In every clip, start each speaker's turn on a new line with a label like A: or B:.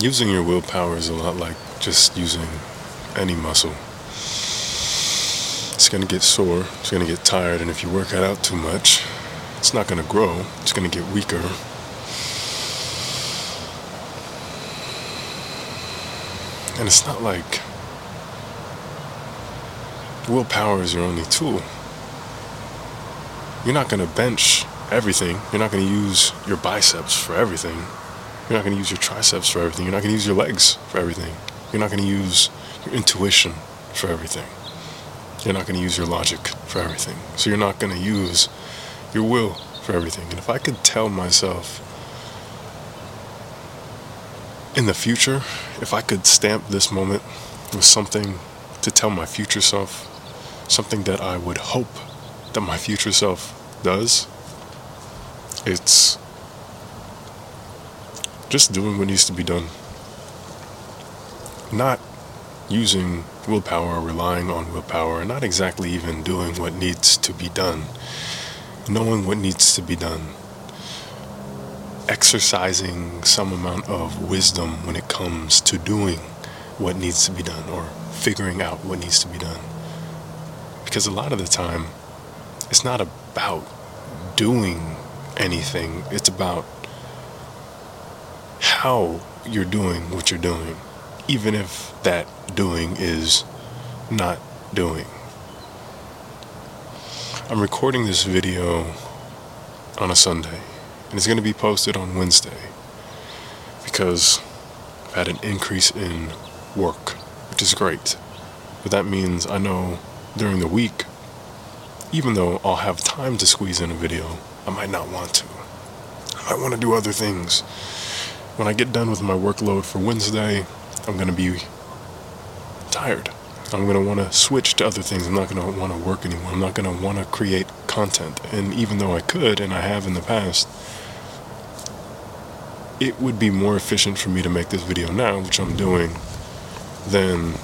A: using your willpower is a lot like just using any muscle. It's going to get sore, it's going to get tired, and if you work it out too much, it's not going to grow, it's going to get weaker. And it's not like willpower is your only tool. You're not going to bench everything. You're not going to use your biceps for everything. You're not going to use your triceps for everything. You're not going to use your legs for everything. You're not going to use your intuition for everything. You're not going to use your logic for everything. So you're not going to use your will for everything. And if I could tell myself in the future, if I could stamp this moment with something to tell my future self, something that I would hope that my future self does, it's just doing what needs to be done. Not using willpower relying on willpower, not exactly even doing what needs to be done. Knowing what needs to be done. Exercising some amount of wisdom when it comes to doing what needs to be done or figuring out what needs to be done. Because a lot of the time, it's not about doing anything, it's about how you're doing what you're doing, even if that doing is not doing. I'm recording this video on a Sunday, and it's going to be posted on Wednesday because I've had an increase in work, which is great. But that means I know during the week, even though I'll have time to squeeze in a video, I might not want to. I might want to do other things. When I get done with my workload for Wednesday, I'm going to be tired. I'm going to want to switch to other things. I'm not going to want to work anymore. I'm not going to want to create content. And even though I could, and I have in the past, it would be more efficient for me to make this video now, which I'm doing, than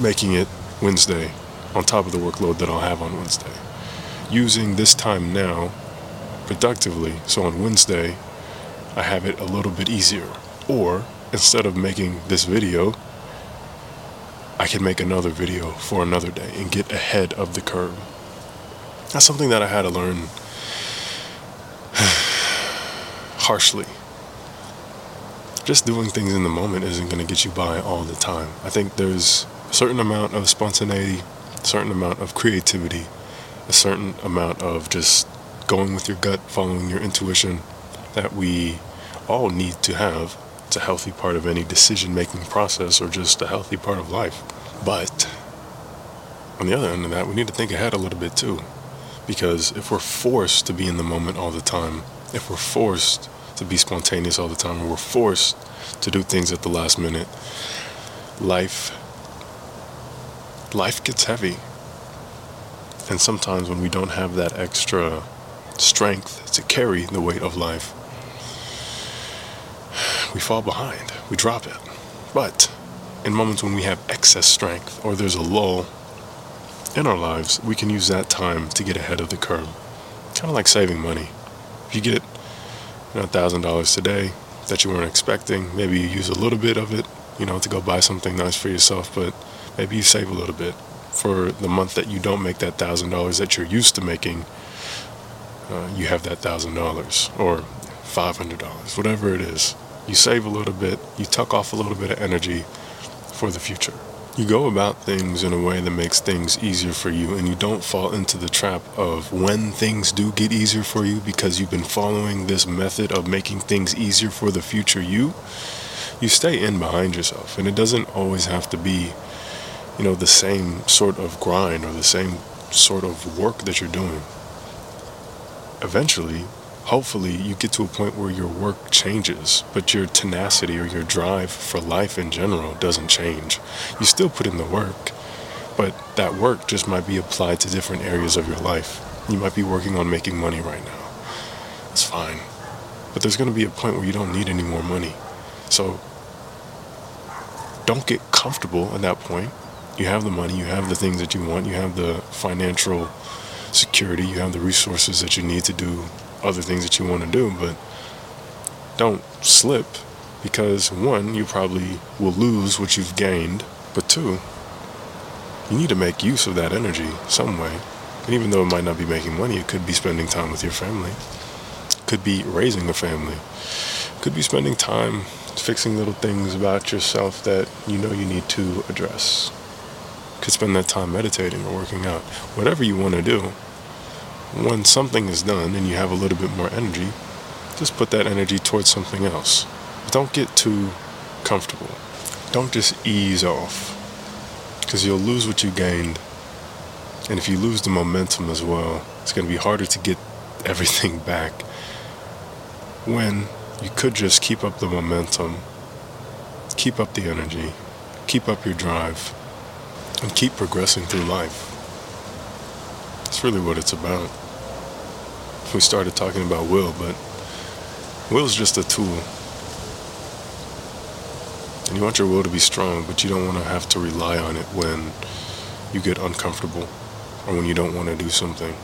A: making it Wednesday on top of the workload that I'll have on Wednesday. Using this time now productively, so on Wednesday, I have it a little bit easier. Or instead of making this video, I can make another video for another day and get ahead of the curve. That's something that I had to learn harshly. Just doing things in the moment isn't going to get you by all the time. I think there's a certain amount of spontaneity, a certain amount of creativity, a certain amount of just going with your gut, following your intuition that we all need to have. It's a healthy part of any decision making process or just a healthy part of life. But on the other end of that, we need to think ahead a little bit too. Because if we're forced to be in the moment all the time, if we're forced to be spontaneous all the time, or we're forced to do things at the last minute, life life gets heavy. And sometimes when we don't have that extra strength to carry the weight of life, we fall behind, we drop it. But in moments when we have excess strength or there's a lull in our lives, we can use that time to get ahead of the curve. Kind of like saving money. If you get you know, $1,000 today that you weren't expecting, maybe you use a little bit of it, you know, to go buy something nice for yourself, but maybe you save a little bit for the month that you don't make that $1,000 that you're used to making. Uh, you have that $1,000 or $500, whatever it is. You save a little bit, you tuck off a little bit of energy for the future. You go about things in a way that makes things easier for you, and you don't fall into the trap of when things do get easier for you because you've been following this method of making things easier for the future you. You stay in behind yourself, and it doesn't always have to be, you know, the same sort of grind or the same sort of work that you're doing. Eventually, hopefully you get to a point where your work changes, but your tenacity or your drive for life in general doesn't change. You still put in the work, but that work just might be applied to different areas of your life. You might be working on making money right now. That's fine. But there's going to be a point where you don't need any more money. So don't get comfortable at that point. You have the money, you have the things that you want, you have the financial security, you have the resources that you need to do other things that you want to do, but don't slip Because one, you probably will lose what you've gained, but two, you need to make use of that energy some way. And even though it might not be making money, it could be spending time with your family, could be raising a family, could be spending time fixing little things about yourself that you know you need to address. Could spend that time meditating or working out. Whatever you want to do, when something is done and you have a little bit more energy, just put that energy towards something else. Don't get too comfortable. Don't just ease off because you'll lose what you gained. And if you lose the momentum as well, it's going to be harder to get everything back when you could just keep up the momentum, keep up the energy, keep up your drive, and keep progressing through life. That's really what it's about. We started talking about will, but will is just a tool. And you want your will to be strong, but you don't want to have to rely on it when you get uncomfortable or when you don't want to do something.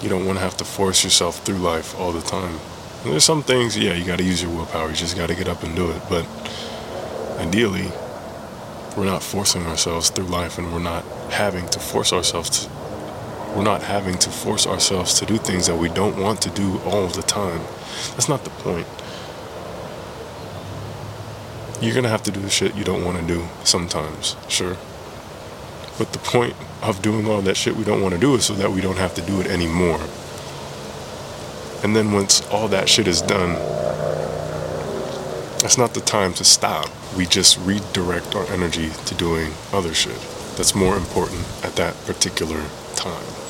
A: You don't want to have to force yourself through life all the time. And there's some things, yeah, you got to use your willpower. You just got to get up and do it. But ideally, we're not forcing ourselves through life and we're not having to force ourselves to we're not having to force ourselves to do things that we don't want to do all the time. That's not the point. You're gonna have to do the shit you don't want to do sometimes, sure. But the point of doing all that shit we don't want to do is so that we don't have to do it anymore. And then once all that shit is done, that's not the time to stop. We just redirect our energy to doing other shit that's more important at that particular time.